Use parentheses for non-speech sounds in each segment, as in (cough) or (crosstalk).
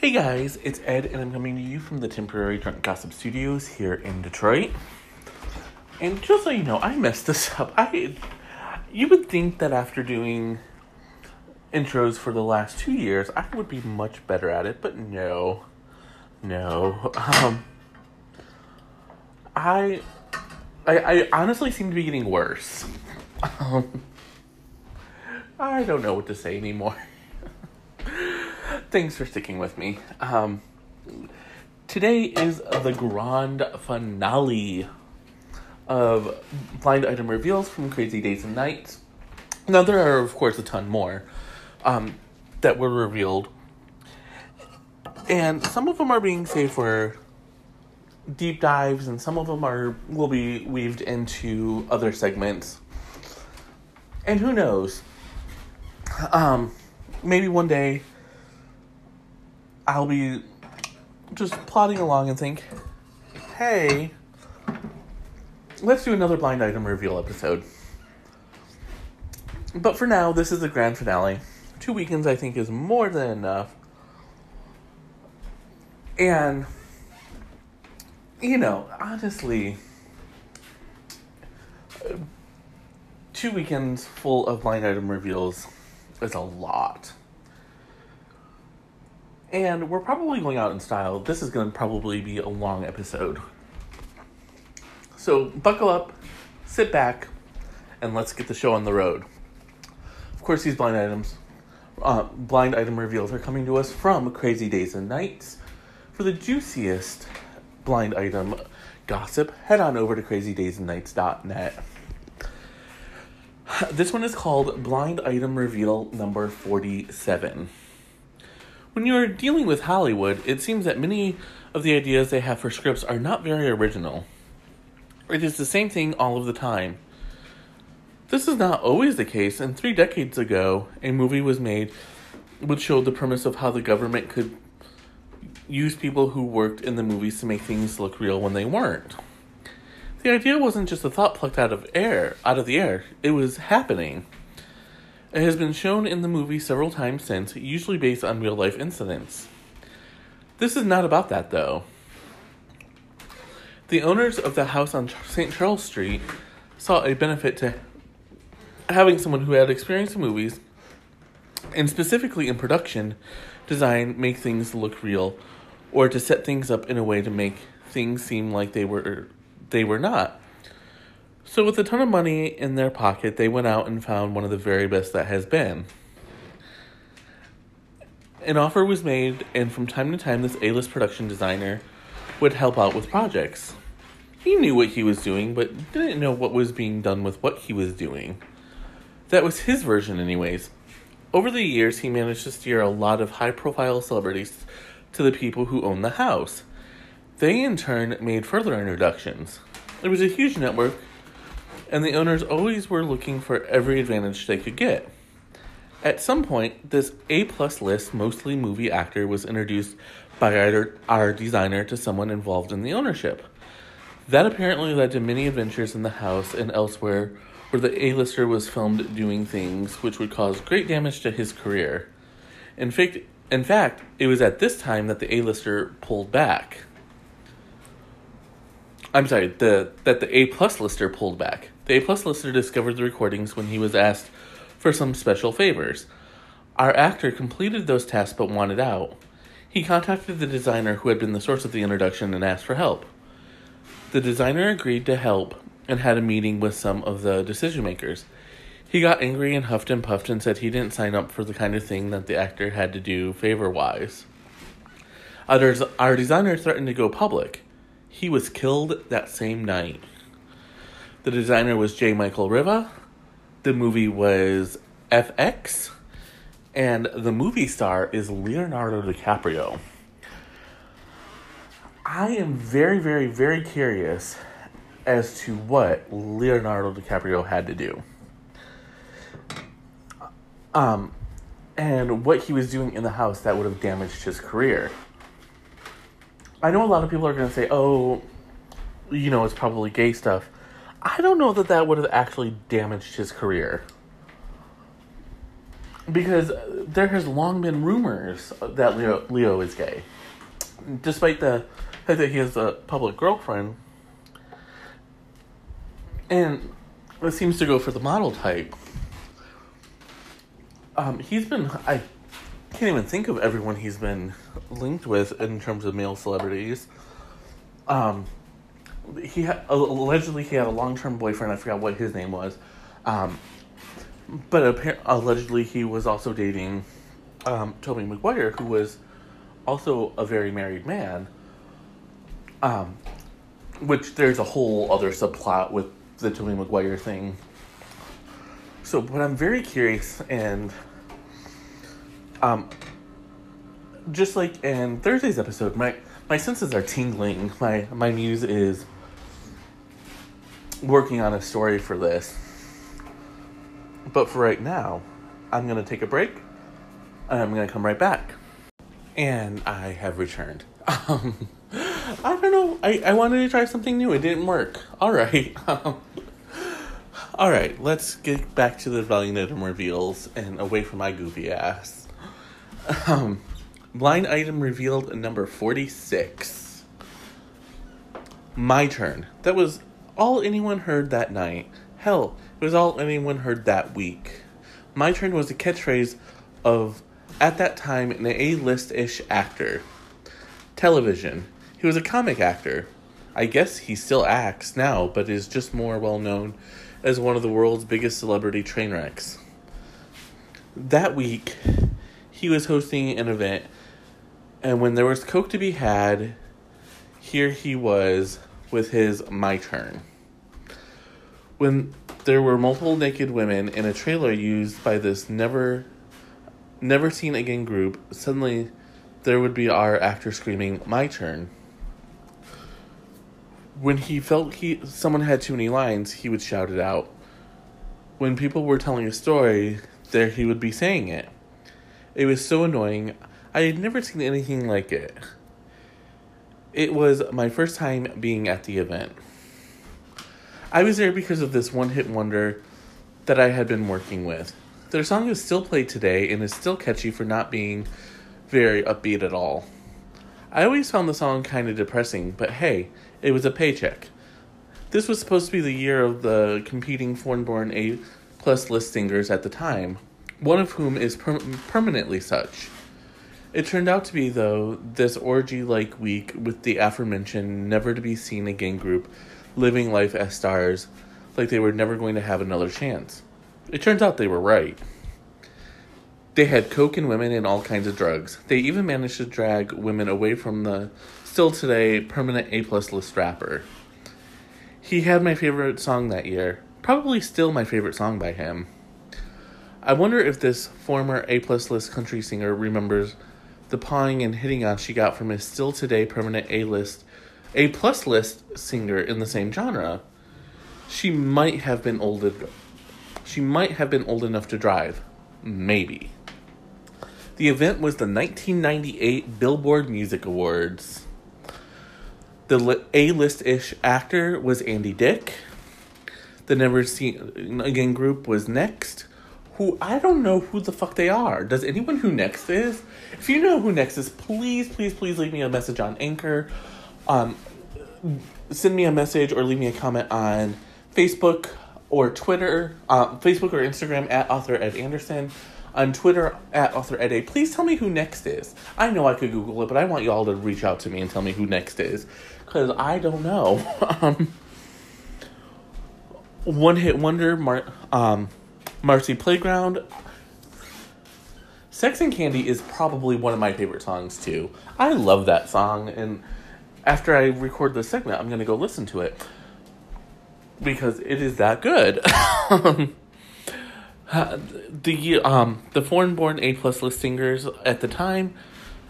Hey guys, it's Ed, and I'm coming to you from the temporary Drunk Gossip Studios here in Detroit. And just so you know, I messed this (laughs) up. I, you would think that after doing intros for the last two years, I would be much better at it, but no, no. Um, I, I, I honestly seem to be getting worse. (laughs) Um, I don't know what to say anymore. (laughs) Thanks for sticking with me. Um, today is the grand finale of blind item reveals from Crazy Days and Nights. Now, there are, of course, a ton more um, that were revealed, and some of them are being saved for deep dives, and some of them are will be weaved into other segments. And who knows? Um, maybe one day I'll be just plodding along and think, hey, let's do another blind item reveal episode. But for now, this is the grand finale. Two weekends, I think, is more than enough. And, you know, honestly, two weekends full of blind item reveals is a lot. And we're probably going out in style. This is going to probably be a long episode. So buckle up, sit back, and let's get the show on the road. Of course, these blind items, uh, blind item reveals are coming to us from Crazy Days and Nights. For the juiciest blind item gossip, head on over to crazydaysandnights.net. This one is called Blind Item Reveal number 47. When you're dealing with Hollywood, it seems that many of the ideas they have for scripts are not very original. It is the same thing all of the time. This is not always the case, and three decades ago, a movie was made which showed the premise of how the government could use people who worked in the movies to make things look real when they weren't. The idea wasn't just a thought plucked out of air, out of the air. It was happening. It has been shown in the movie several times since, usually based on real life incidents. This is not about that, though. The owners of the house on St. Charles Street saw a benefit to having someone who had experience in movies, and specifically in production design, make things look real, or to set things up in a way to make things seem like they were they were not. So, with a ton of money in their pocket, they went out and found one of the very best that has been. An offer was made, and from time to time, this A list production designer would help out with projects. He knew what he was doing, but didn't know what was being done with what he was doing. That was his version, anyways. Over the years, he managed to steer a lot of high profile celebrities to the people who owned the house. They, in turn, made further introductions. It was a huge network and the owners always were looking for every advantage they could get. At some point, this A plus list, mostly movie actor, was introduced by our, our designer to someone involved in the ownership. That apparently led to many adventures in the house and elsewhere where the A-lister was filmed doing things which would cause great damage to his career. In fact, in fact, it was at this time that the A-lister pulled back. I'm sorry, the that the A plus lister pulled back. The A plus listener discovered the recordings when he was asked for some special favors. Our actor completed those tasks but wanted out. He contacted the designer who had been the source of the introduction and asked for help. The designer agreed to help and had a meeting with some of the decision makers. He got angry and huffed and puffed and said he didn't sign up for the kind of thing that the actor had to do favor wise. Others, our designer threatened to go public. He was killed that same night. The designer was J. Michael Riva. The movie was FX. And the movie star is Leonardo DiCaprio. I am very, very, very curious as to what Leonardo DiCaprio had to do. Um, and what he was doing in the house that would have damaged his career. I know a lot of people are going to say, oh, you know, it's probably gay stuff. I don't know that that would have actually damaged his career. because there has long been rumors that Leo Leo is gay, despite the fact that he has a public girlfriend, and it seems to go for the model type. Um, he's been I can't even think of everyone he's been linked with in terms of male celebrities. Um, he had, allegedly he had a long term boyfriend. I forgot what his name was. Um, but apparently, allegedly he was also dating um, Tobey Maguire, who was also a very married man. Um, which there's a whole other subplot with the Tobey Maguire thing. So, but I'm very curious, and um, just like in Thursday's episode, my my senses are tingling. My my muse is working on a story for this. But for right now, I'm going to take a break and I'm going to come right back. And I have returned. (laughs) Um, I don't know. I, I wanted to try something new. It didn't work. (laughs) All right. Um, all right. Let's get back to the item reveals and away from my goofy ass. Um, blind item revealed number 46. My turn. That was all anyone heard that night. Hell, it was all anyone heard that week. My turn was a catchphrase of, at that time, an A list ish actor. Television. He was a comic actor. I guess he still acts now, but is just more well known as one of the world's biggest celebrity train wrecks. That week, he was hosting an event, and when there was Coke to be had, here he was with his My Turn. When there were multiple naked women in a trailer used by this never never seen again group, suddenly there would be our actor screaming, My turn. When he felt he someone had too many lines, he would shout it out. When people were telling a story, there he would be saying it. It was so annoying. I had never seen anything like it. It was my first time being at the event. I was there because of this one hit wonder that I had been working with. Their song is still played today and is still catchy for not being very upbeat at all. I always found the song kind of depressing, but hey, it was a paycheck. This was supposed to be the year of the competing foreign-born A plus list singers at the time, one of whom is per- permanently such. It turned out to be, though, this orgy like week with the aforementioned never to be seen again group living life as stars like they were never going to have another chance. It turns out they were right. They had coke and women and all kinds of drugs. They even managed to drag women away from the still today permanent A plus list rapper. He had my favorite song that year, probably still my favorite song by him. I wonder if this former A plus list country singer remembers the pawing and hitting on she got from a still today permanent A list a plus list singer in the same genre. She might have been old. She might have been old enough to drive, maybe. The event was the 1998 Billboard Music Awards. The A list ish actor was Andy Dick. The Never Seen Again group was next. Who I don't know who the fuck they are. Does anyone who next is? If you know who next is, please, please, please leave me a message on Anchor um, send me a message or leave me a comment on Facebook or Twitter, uh, Facebook or Instagram at author Ed Anderson, on Twitter at author Ed A. Please tell me who next is. I know I could Google it, but I want y'all to reach out to me and tell me who next is, because I don't know. (laughs) um, one hit wonder, Mar- um, Marcy Playground. Sex and Candy is probably one of my favorite songs too. I love that song and after I record this segment, I'm gonna go listen to it because it is that good. (laughs) the um the foreign-born A plus list singers at the time,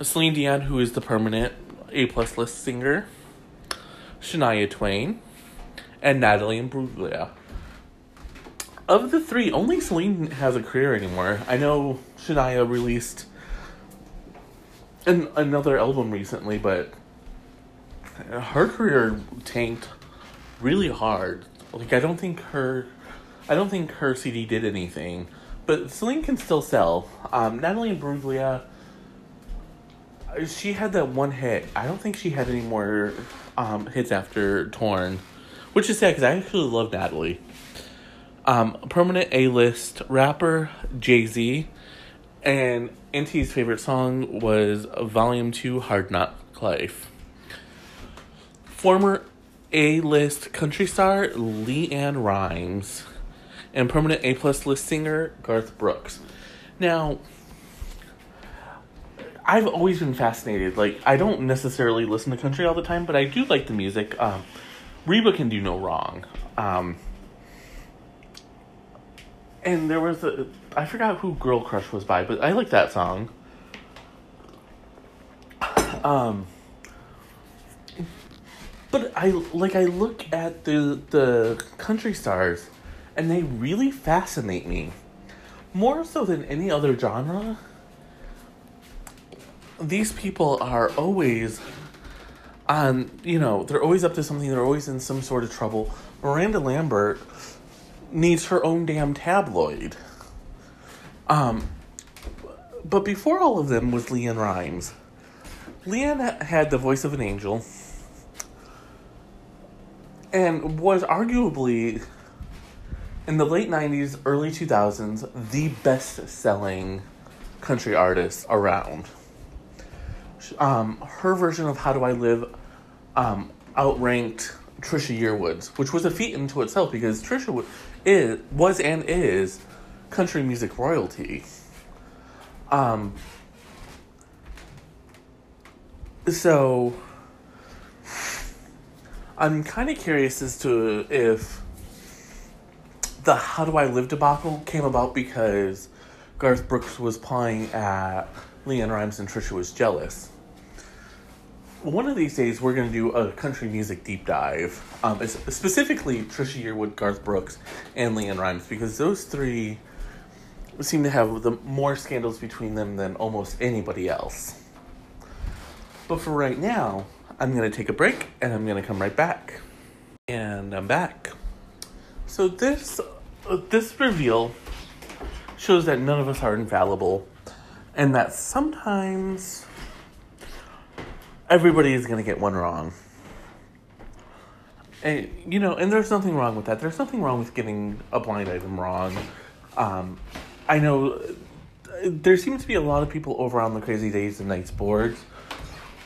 Celine Dion, who is the permanent A plus list singer, Shania Twain, and Natalie Imbruglia. Of the three, only Celine has a career anymore. I know Shania released an, another album recently, but her career tanked really hard. Like I don't think her I don't think her CD did anything but Celine can still sell. Um, Natalie Imbruglia, uh, she had that one hit. I don't think she had any more um, hits after Torn, which is sad because I actually love Natalie. Um, permanent A list rapper Jay Z, and Auntie's favorite song was Volume 2 Hard Knock Life. Former A list country star LeAnn Rimes, and permanent A plus list singer Garth Brooks. Now, I've always been fascinated. Like, I don't necessarily listen to country all the time, but I do like the music. Um, Reba can do no wrong. Um, and there was a, I forgot who Girl Crush was by, but I like that song. Um, but I like I look at the the country stars and they really fascinate me. More so than any other genre. These people are always on, you know, they're always up to something, they're always in some sort of trouble. Miranda Lambert needs her own damn tabloid. Um, but before all of them was LeAnn Rimes. LeAnn had the voice of an angel and was arguably in the late 90s, early 2000s, the best selling country artist around. Um, her version of How Do I Live um, outranked Trisha Yearwood's, which was a feat into itself because Trisha is, was and is country music royalty. Um, so I'm kind of curious as to if the How Do I Live debacle came about because Garth Brooks was playing at LeAnn Rimes and Trisha was jealous. One of these days, we're going to do a country music deep dive, um, specifically Trisha Yearwood, Garth Brooks, and LeAnn Rimes because those three seem to have the more scandals between them than almost anybody else. But for right now, I'm going to take a break and I'm going to come right back. And I'm back. So this this reveal shows that none of us are infallible and that sometimes everybody is going to get one wrong. And, you know, and there's nothing wrong with that. There's nothing wrong with getting a blind item wrong. Um, I know there seems to be a lot of people over on the Crazy Days and Nights boards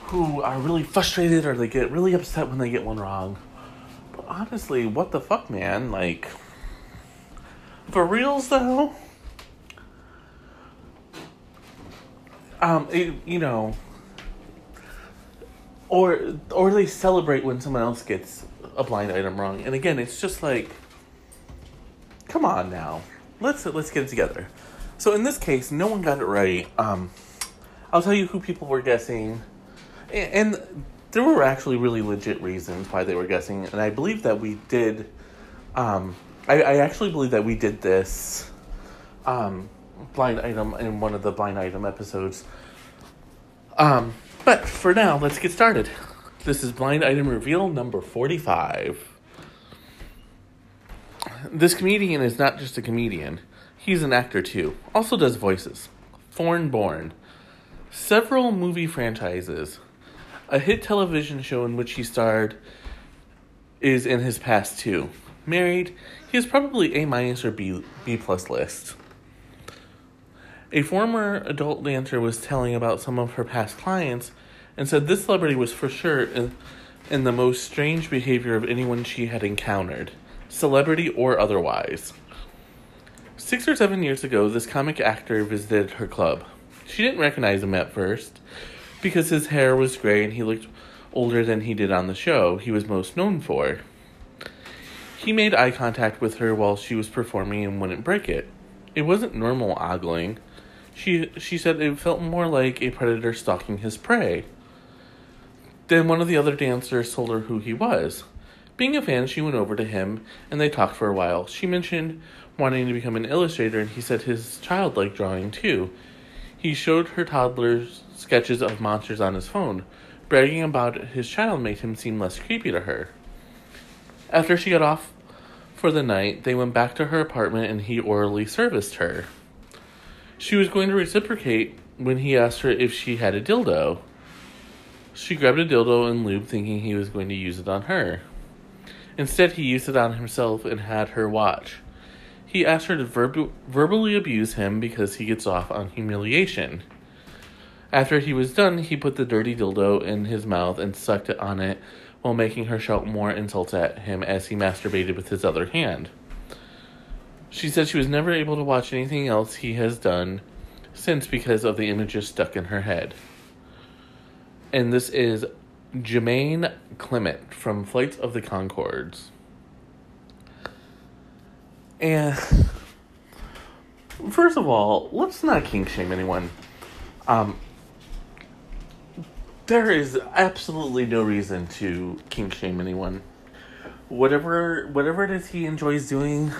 who are really frustrated or they get really upset when they get one wrong. But honestly, what the fuck, man? Like, for reals though? Um, it, you know, or or they celebrate when someone else gets a blind item wrong. And again, it's just like, come on now, let's let's get it together. So in this case, no one got it right. Um, I'll tell you who people were guessing, and, and there were actually really legit reasons why they were guessing, and I believe that we did. Um, I, I actually believe that we did this um, blind item in one of the blind item episodes. Um, but for now, let's get started. This is blind item reveal number 45. This comedian is not just a comedian, he's an actor too. Also does voices. Foreign born. Several movie franchises. A hit television show in which he starred is in his past too. Married, he is probably A minus or B B plus list. A former adult dancer was telling about some of her past clients and said this celebrity was for sure in, in the most strange behavior of anyone she had encountered, celebrity or otherwise. Six or seven years ago, this comic actor visited her club. She didn't recognize him at first because his hair was gray and he looked older than he did on the show he was most known for. He made eye contact with her while she was performing and wouldn't break it. It wasn't normal ogling. She she said it felt more like a predator stalking his prey. Then one of the other dancers told her who he was. Being a fan, she went over to him and they talked for a while. She mentioned wanting to become an illustrator and he said his child liked drawing too. He showed her toddler's sketches of monsters on his phone. Bragging about his child made him seem less creepy to her. After she got off for the night, they went back to her apartment and he orally serviced her. She was going to reciprocate when he asked her if she had a dildo. She grabbed a dildo and lube, thinking he was going to use it on her. Instead, he used it on himself and had her watch. He asked her to verb- verbally abuse him because he gets off on humiliation. After he was done, he put the dirty dildo in his mouth and sucked it on it while making her shout more insults at him as he masturbated with his other hand. She said she was never able to watch anything else he has done since because of the images stuck in her head. And this is Jemaine Clement from Flights of the Conchords. And first of all, let's not kink shame anyone. Um, there is absolutely no reason to kink shame anyone. Whatever whatever it is he enjoys doing,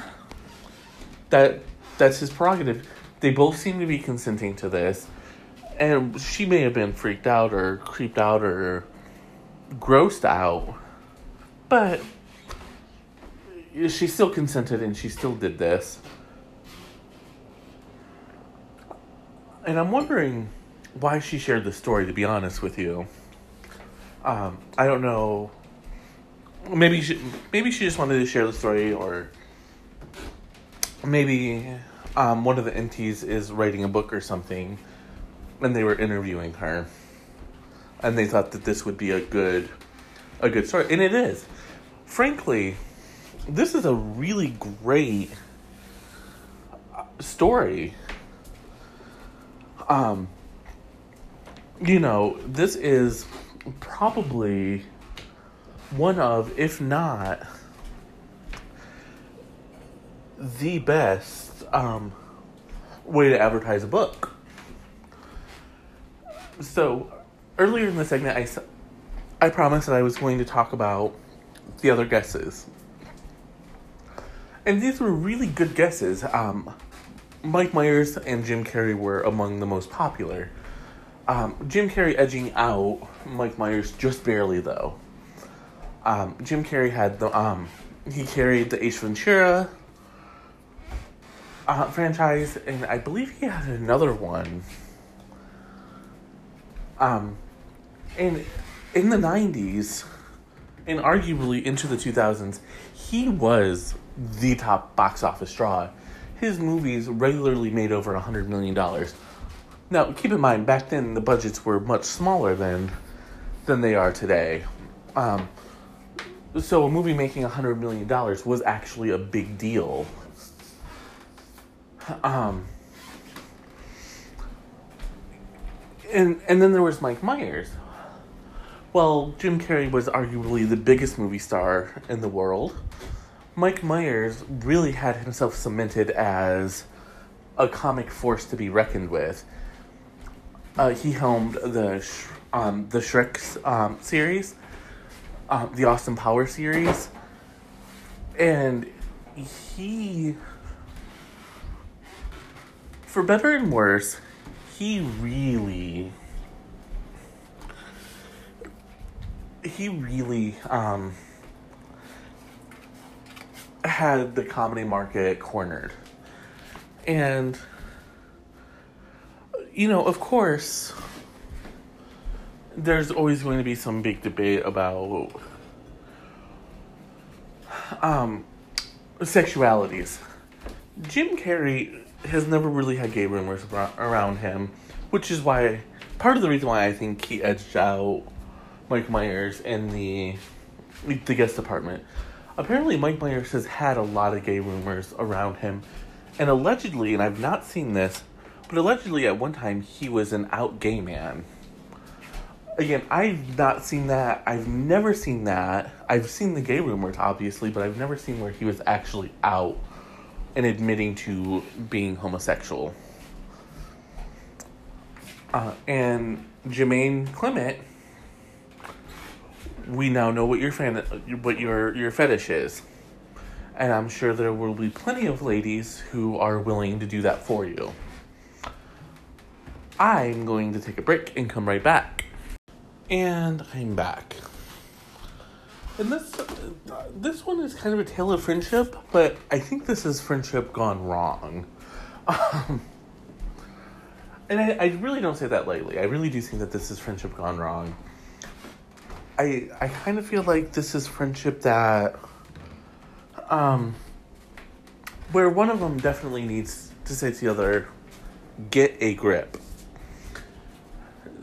that that's his prerogative. They both seem to be consenting to this. And she may have been freaked out or creeped out or grossed out. But she still consented and she still did this. And I'm wondering why she shared the story, to be honest with you. Um, I don't know. Maybe she, maybe she just wanted to share the story, or maybe um, one of the NTs is writing a book or something, and they were interviewing her, and they thought that this would be a good, a good story, and it is. Frankly, this is a really great uh, story. Um, you know, this is probably one of, if not the best um, way to advertise a book. So, earlier in the segment, I, I promised that I was going to talk about the other guesses. And these were really good guesses. Um, Mike Myers and Jim Carrey were among the most popular. Um, Jim Carrey edging out Mike Myers just barely though. Um, Jim Carrey had the um, he carried the Ace Ventura uh, franchise, and I believe he had another one. Um, and in the '90s, and arguably into the 2000s, he was the top box office draw. His movies regularly made over a hundred million dollars. Now, keep in mind, back then the budgets were much smaller than than they are today. Um, so a movie making hundred million dollars was actually a big deal. Um, and and then there was Mike Myers. Well, Jim Carrey was arguably the biggest movie star in the world. Mike Myers really had himself cemented as a comic force to be reckoned with. Uh, he helmed the um, the Shrek um, series, um, the Austin Power series, and he, for better and worse, he really, he really um, had the comedy market cornered. And, you know, of course, there's always going to be some big debate about um, sexualities. Jim Carrey has never really had gay rumors around him, which is why part of the reason why I think he edged out Mike Myers in the the guest department Apparently, Mike Myers has had a lot of gay rumors around him, and allegedly, and I've not seen this, but allegedly at one time he was an out gay man. Again, I've not seen that. I've never seen that. I've seen the gay rumors, obviously, but I've never seen where he was actually out and admitting to being homosexual. Uh, and Jemaine Clement we now know what your fan what your your fetish is. And I'm sure there will be plenty of ladies who are willing to do that for you. I'm going to take a break and come right back. And I'm back. And this this one is kind of a tale of friendship, but I think this is friendship gone wrong. Um, and I, I really don't say that lightly. I really do think that this is friendship gone wrong. I I kind of feel like this is friendship that um where one of them definitely needs to say to the other, get a grip.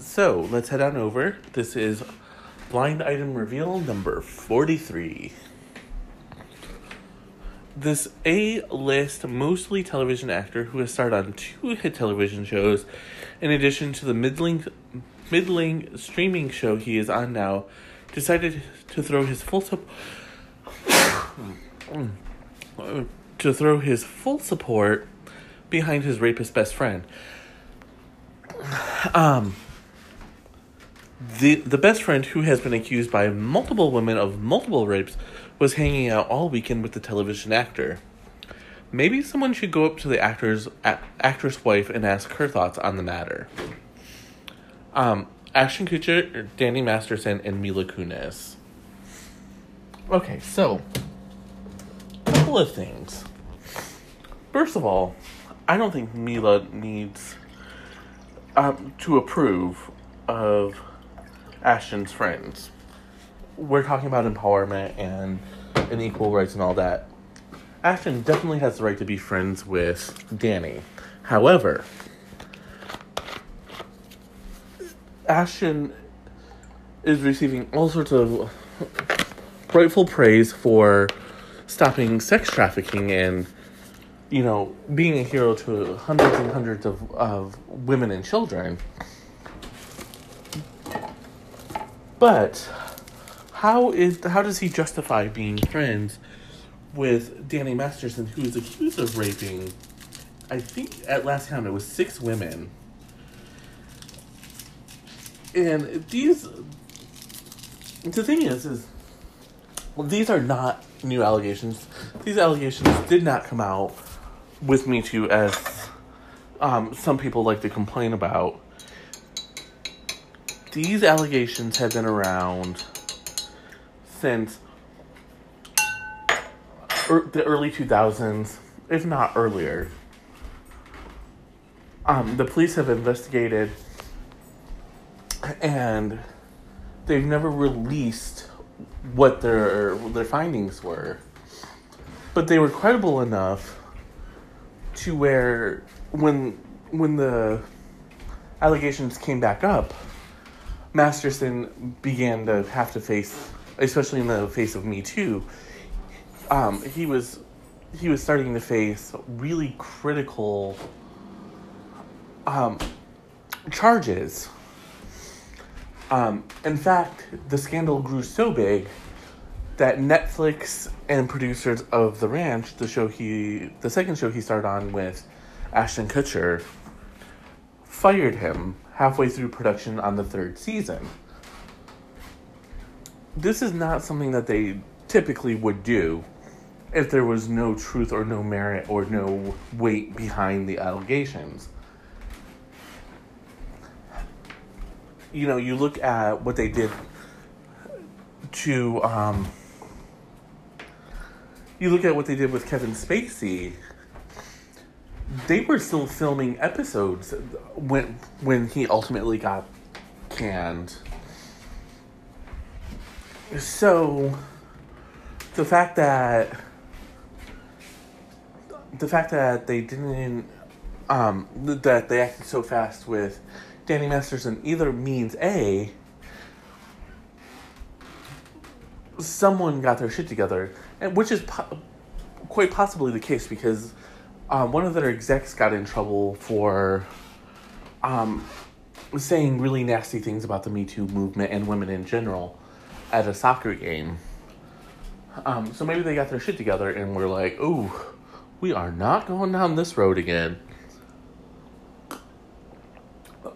So let's head on over. This is blind item reveal number 43. This A list, mostly television actor who has starred on two hit television shows, in addition to the middling, middling streaming show he is on now, decided to throw his full support. to throw his full support behind his rapist best friend. Um, the the best friend who has been accused by multiple women of multiple rapes was hanging out all weekend with the television actor. Maybe someone should go up to the actor's a, actress wife and ask her thoughts on the matter. Um, Ashton Kutcher, Danny Masterson, and Mila Kunis. Okay, so a couple of things. First of all, I don't think Mila needs um, to approve of Ashton's friends. We're talking about empowerment and, and equal rights and all that. Ashton definitely has the right to be friends with Danny. However, Ashton is receiving all sorts of rightful praise for stopping sex trafficking and you know, being a hero to hundreds and hundreds of, of women and children. But how is how does he justify being friends with Danny Masterson, who is accused of raping? I think at last count it was six women. And these, the thing is, is well, these are not new allegations. These allegations did not come out with Me Too, as um, some people like to complain about, these allegations have been around since er, the early 2000s, if not earlier. Um, the police have investigated and they've never released what their their findings were. But they were credible enough to where when when the allegations came back up, Masterson began to have to face, especially in the face of Me Too. Um, he was he was starting to face really critical um, charges. Um, in fact, the scandal grew so big that Netflix and producers of The Ranch, the show he, the second show he started on with Ashton Kutcher, fired him halfway through production on the third season. This is not something that they typically would do if there was no truth or no merit or no weight behind the allegations. You know, you look at what they did to um, you look at what they did with Kevin Spacey. They were still filming episodes when when he ultimately got canned. So the fact that the fact that they didn't um that they acted so fast with Danny Masterson either means a someone got their shit together and which is po- quite possibly the case because um, one of their execs got in trouble for um, saying really nasty things about the Me Too movement and women in general at a soccer game. Um, so maybe they got their shit together and were like, "Ooh, we are not going down this road again."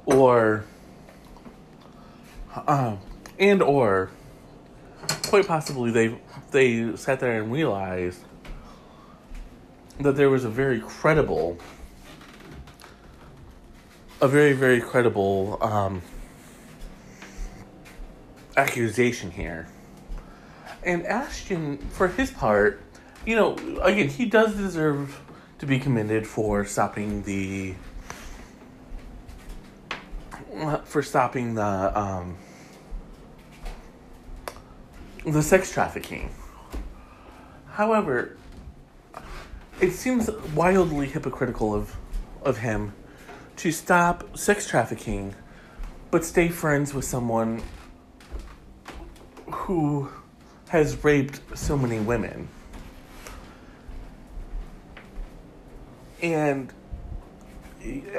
Or, uh, and or, quite possibly they they sat there and realized that there was a very credible, a very, very credible um, accusation here. And Ashton, for his part, you know, again, he does deserve to be commended for stopping the for stopping the um, the sex trafficking. However, it seems wildly hypocritical of of him to stop sex trafficking but stay friends with someone who has raped so many women. And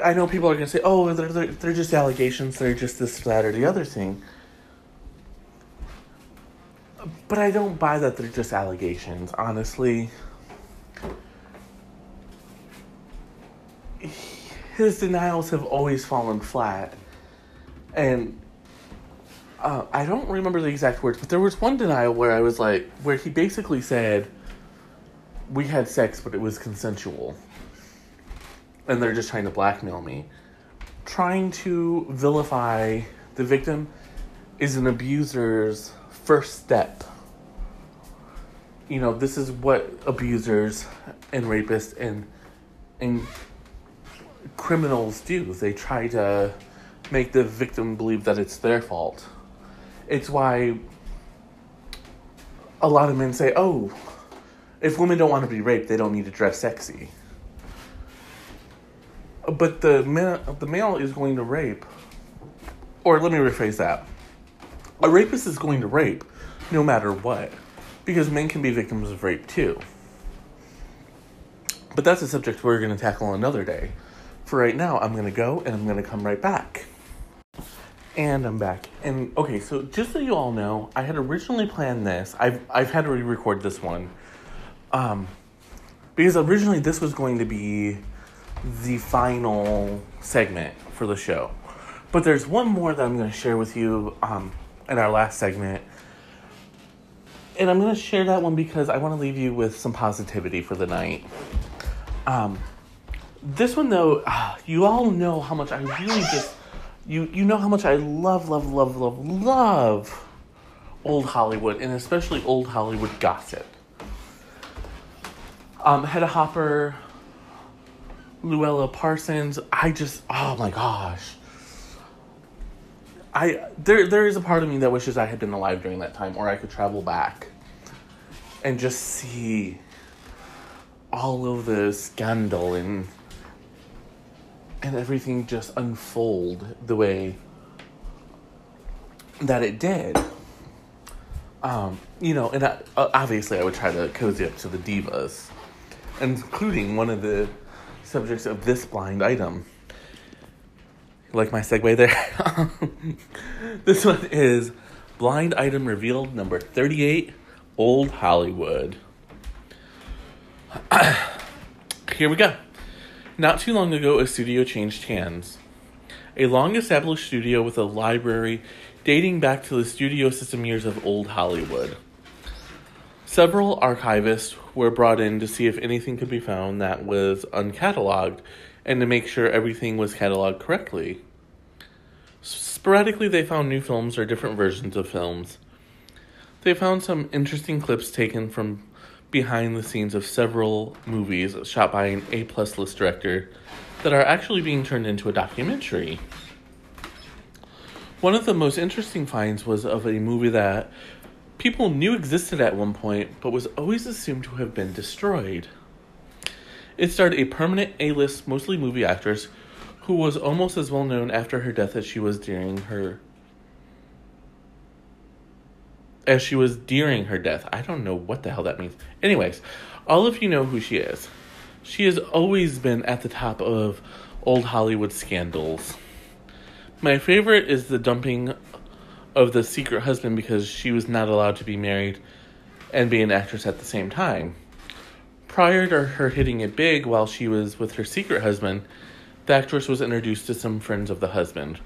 I know people are going to say, oh, they're, they're, they're just allegations, they're just this, that, or the other thing. But I don't buy that they're just allegations, honestly. His denials have always fallen flat. And uh, I don't remember the exact words, but there was one denial where I was like, where he basically said, we had sex, but it was consensual and they're just trying to blackmail me. Trying to vilify the victim is an abuser's first step. You know, this is what abusers and rapists and and criminals do. They try to make the victim believe that it's their fault. It's why a lot of men say, "Oh, if women don't want to be raped, they don't need to dress sexy." But the man, the male is going to rape, or let me rephrase that: a rapist is going to rape, no matter what, because men can be victims of rape too. But that's a subject we're going to tackle another day. For right now, I'm to go and I'm to come right back. And I'm back. And okay, so just so you all know, I had originally planned this. I've I've had to re-record this one. Um because originally this was going to be the final segment for the show. But there's one more that I'm to share with you um, in our last segment. And I'm to share that one because I want to leave you with some positivity for the night. Um, this one, though, uh, you all know how much I really just. You, you know how much I love, love, love, love, love old Hollywood, and especially old Hollywood gossip. Um, Hedda Hopper Louella Parsons. I just, oh my gosh. I there there is a part of me that wishes I had been alive during that time, or I could travel back and just see all of the scandal and and everything just unfold the way that it did. Um, you know, and I, obviously I would try to cozy up to the divas, including one of the subjects of this blind item. Like my segue there? (laughs) this one is blind item revealed number 38 Old Hollywood. (clears throat) Here we go. Not too long ago, a studio changed hands. A long established studio with a library dating back to the studio system years of Old Hollywood. Several archivists were brought in to see if anything could be found that was uncatalogued and to make sure everything was cataloged correctly. Sporadically, they found new films or different versions of films. They found some interesting clips taken from behind the scenes of several movies shot by an A plus list director that are actually being turned into a documentary. One of the most interesting finds was of a movie that people knew existed at one point, but was always assumed to have been destroyed. It starred a permanent A list, mostly movie actress, who was almost as well known after her death as she was during her as she was during her death. I don't know what the hell that means. Anyways, all of you know who she is. She has always been at the top of old Hollywood scandals. My favorite is the dumping of the secret husband because she was not allowed to be married and be an actress at the same time. Prior to her hitting it big while she was with her secret husband, the actress was introduced to some friends of the husband.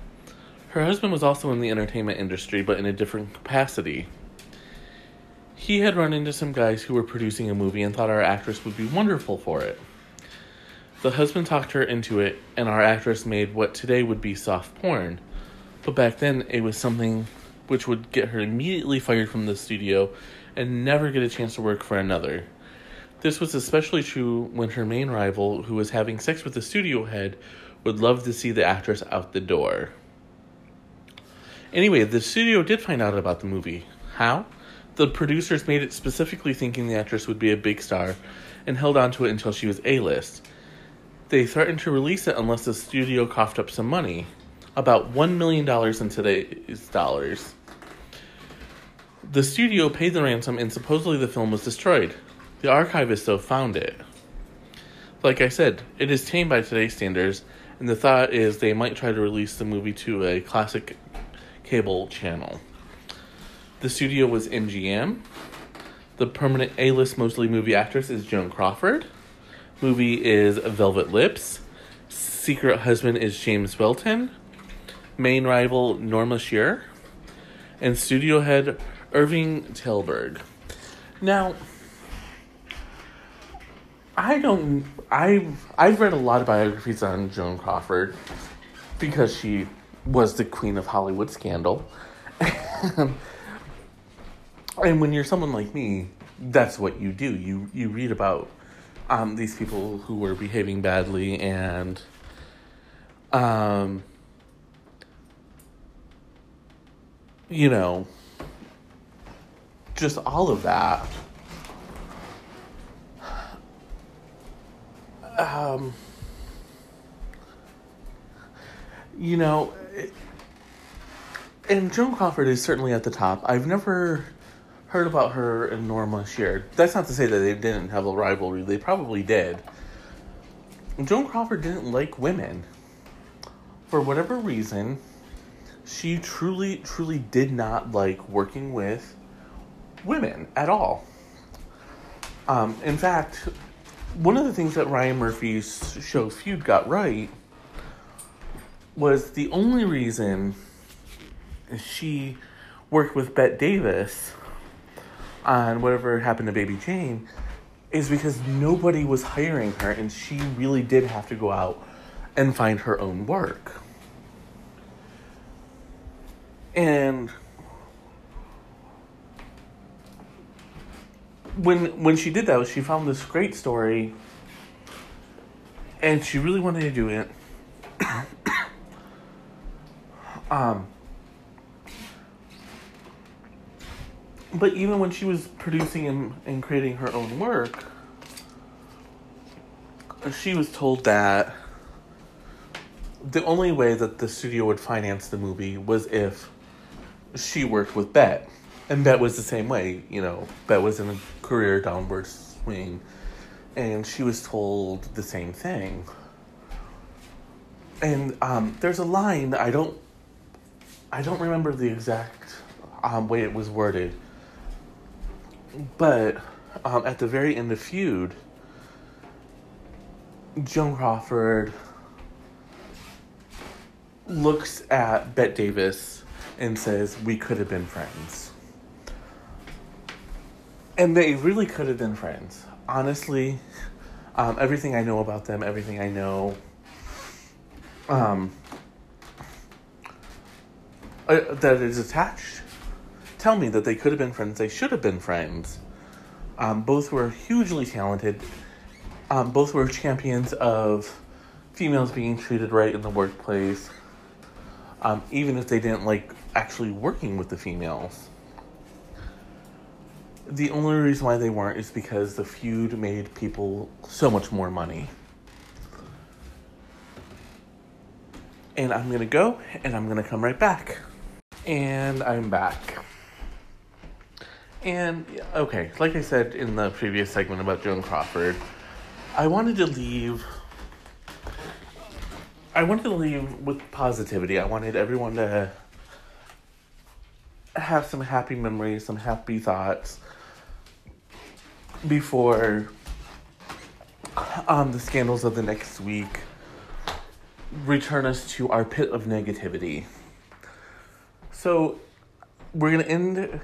Her husband was also in the entertainment industry, but in a different capacity. He had run into some guys who were producing a movie and thought our actress would be wonderful for it. The husband talked her into it, and our actress made what today would be soft porn. But back then, it was something which would get her immediately fired from the studio and never get a chance to work for another. This was especially true when her main rival, who was having sex with the studio head, would love to see the actress out the door. Anyway, the studio did find out about the movie. How? The producers made it specifically thinking the actress would be a big star and held on to it until she was A list. They threatened to release it unless the studio coughed up some money about $1 million in today's dollars. The studio paid the ransom and supposedly the film was destroyed. The archivist, though, found it. Like I said, it is tame by today's standards, and the thought is they might try to release the movie to a classic cable channel. The studio was MGM. The permanent A list mostly movie actress is Joan Crawford. Movie is Velvet Lips. Secret husband is James Welton. Main rival Norma Shearer. And studio head Irving Thalberg. Now, I don't. I've I've read a lot of biographies on Joan Crawford because she was the queen of Hollywood scandal. (laughs) and when you're someone like me, that's what you do. You you read about um, these people who were behaving badly and um, you know just all of that. Um, you know, it, and Joan Crawford is certainly at the top. I've never heard about her and Norma Shearer. That's not to say that they didn't have a rivalry. They probably did. Joan Crawford didn't like women. For whatever reason, she truly, truly did not like working with women at all. Um, in fact, one of the things that Ryan Murphy's show Feud got right was the only reason she worked with Bette Davis on whatever happened to Baby Jane is because nobody was hiring her and she really did have to go out and find her own work. And when when she did that, she found this great story, and she really wanted to do it. (coughs) um, but even when she was producing and, and creating her own work, she was told that the only way that the studio would finance the movie was if she worked with Bette. And Bette was the same way, you know. Bette was in a career downward swing, and she was told the same thing. And um, there's a line I don't, I don't remember the exact um, way it was worded, but um, at the very end of feud, Joan Crawford looks at Bette Davis and says, "We could have been friends." and they really could have been friends. Honestly, um, everything I know about them, everything I know, um, uh, that is attached, tell me that they could have been friends. They should have been friends. Um, both were hugely talented. Um, both were champions of females being treated right in the workplace, um, even if they didn't like actually working with the females the only reason why they weren't is because the feud made people so much more money. And I'm gonna go and I'm gonna come right back. And I'm back. And okay, like I said in the previous segment about Joan Crawford, I wanted to leave. I wanted to leave with positivity. I wanted everyone to have some happy memories, some happy thoughts before um, the scandals of the next week return us to our pit of negativity. So we're gonna end.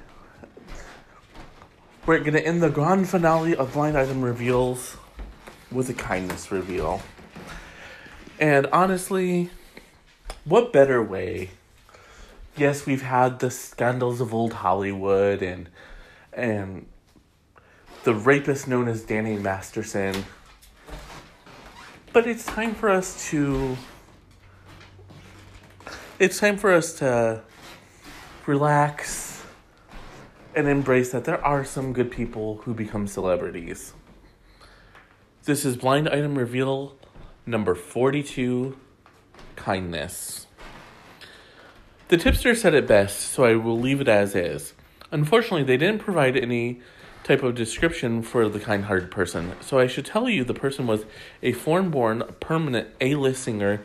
We're gonna end the grand finale of blind item reveals with a kindness reveal. And honestly, what better way? Yes, we've had the scandals of old Hollywood and and the rapist known as Danny Masterson. But it's time for us to. It's time for us to relax, and embrace that there are some good people who become celebrities. This is blind item reveal number 42 kindness. The tipster said it best, so I will leave it as is. Unfortunately, they didn't provide any type of description for the kind hearted person, so I should tell you the person was a foreign born, permanent A list singer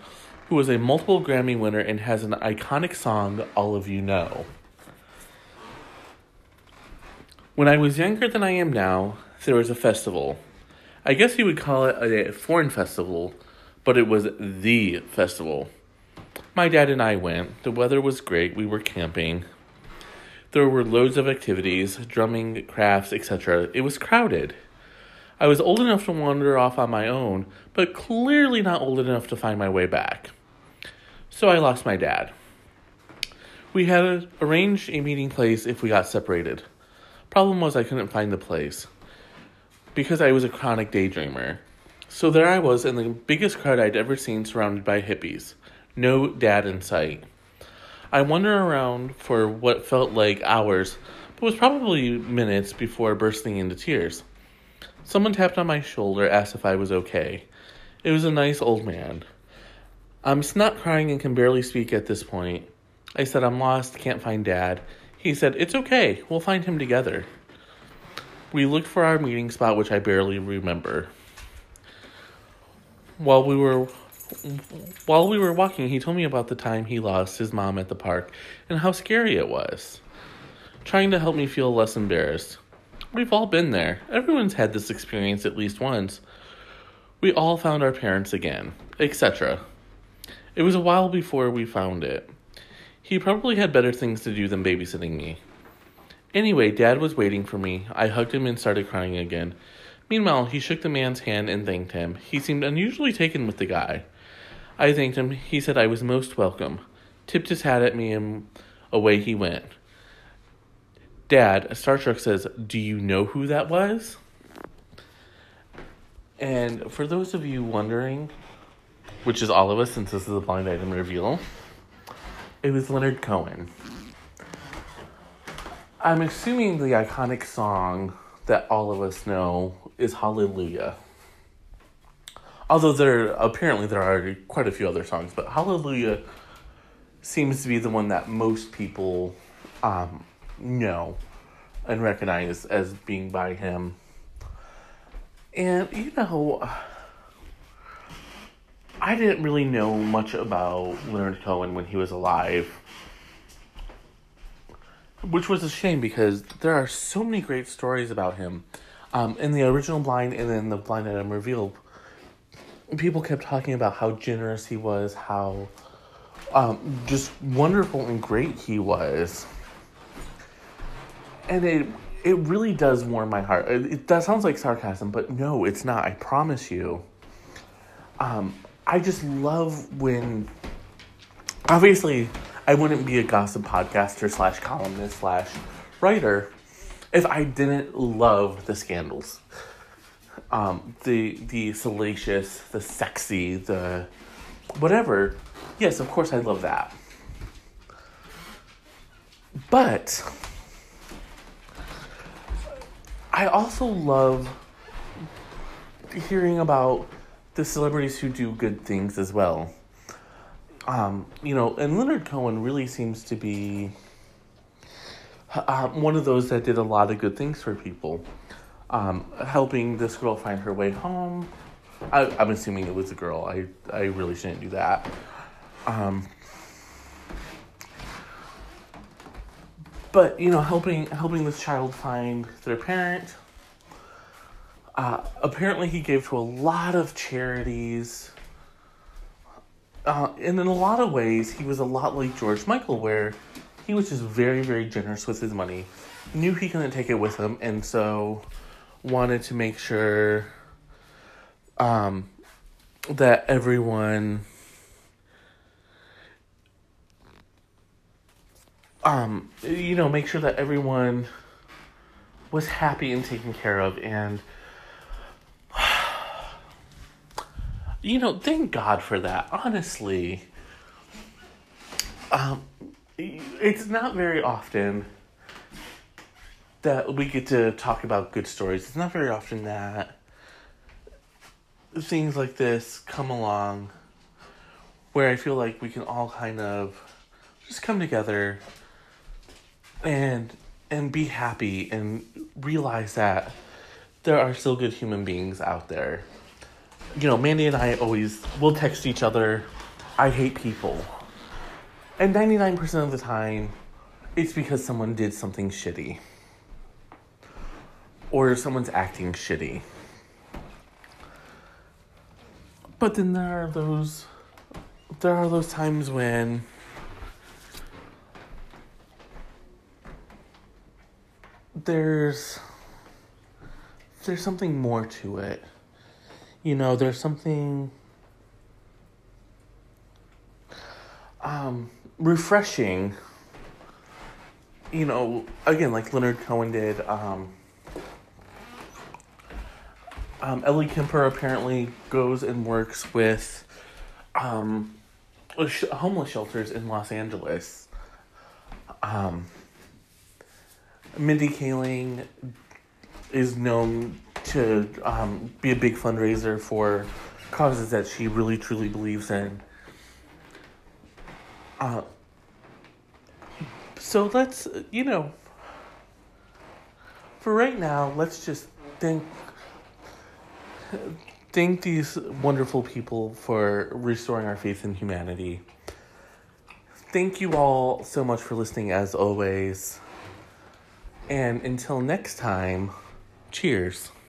who was a multiple Grammy winner and has an iconic song all of you know. When I was younger than I am now, there was a festival. I guess you would call it a foreign festival, but it was the festival. My dad and I went. The weather was great. We were camping. There were loads of activities, drumming, crafts, etc. It was crowded. I was old enough to wander off on my own, but clearly not old enough to find my way back. So I lost my dad. We had arranged a meeting place if we got separated. Problem was I couldn't find the place because I was a chronic daydreamer. So there I was in the biggest crowd I'd ever seen surrounded by hippies. No dad in sight. I wandered around for what felt like hours, but was probably minutes before bursting into tears. Someone tapped on my shoulder, asked if I was okay. It was a nice old man. I'm snot crying and can barely speak at this point. I said, I'm lost, can't find dad. He said, It's okay, we'll find him together. We looked for our meeting spot, which I barely remember. While we were while we were walking, he told me about the time he lost his mom at the park and how scary it was. Trying to help me feel less embarrassed. We've all been there. Everyone's had this experience at least once. We all found our parents again, etc. It was a while before we found it. He probably had better things to do than babysitting me. Anyway, Dad was waiting for me. I hugged him and started crying again. Meanwhile, he shook the man's hand and thanked him. He seemed unusually taken with the guy. I thanked him. He said I was most welcome, tipped his hat at me, and away he went. Dad, starstruck says, Do you know who that was? And for those of you wondering, which is all of us since this is a blind item reveal, it was Leonard Cohen. I'm assuming the iconic song that all of us know is Hallelujah although there apparently there are quite a few other songs, but Hallelujah seems to be the one that most people um, know and recognize as being by him. And you know, I didn't really know much about Leonard Cohen when he was alive. Which was a shame because there are so many great stories about him. Um, in the original Blind and then the Blind Item Revealed people kept talking about how generous he was, how um, just wonderful and great he was. And it it really does warm my heart. It, it, that sounds like sarcasm, but no, it's not. I promise you. Um, I just love when. Obviously, I wouldn't be a gossip podcaster slash columnist slash writer if I didn't love the scandals um, the the salacious, the sexy, the whatever. Yes, of course, I love that. But I also love hearing about the celebrities who do good things as well. Um, you know, and Leonard Cohen really seems to be uh, one of those that did a lot of good things for people um, helping this girl find her way home. I, am assuming it was a girl. I, I really shouldn't do that. Um, but you know, helping helping this child find their parent. Uh, apparently, he gave to a lot of charities. Uh, and in a lot of ways, he was a lot like George Michael, where he was just very, very generous with his money. Knew he couldn't take it with him, and so wanted to make sure um, that everyone um, you know make sure that everyone was happy and taken care of and you know thank god for that honestly um it's not very often that we get to talk about good stories. It's not very often that things like this come along where I feel like we can all kind of just come together and and be happy and realize that there are still good human beings out there. You know, Mandy and I always will text each other, I hate people. And 99% of the time, it's because someone did something shitty. Or someone's acting shitty. But then there are those there are those times when there's there's something more to it. You know, there's something um refreshing. You know, again like Leonard Cohen did um um, Ellie Kemper apparently goes and works with um, homeless shelters in Los Angeles. Um, Mindy Kaling is known to um, be a big fundraiser for causes that she really truly believes in. Uh, so let's, you know, for right now, let's just thank thank these wonderful people for restoring our faith in humanity. Thank you all so much for listening, as always. And until next time, cheers.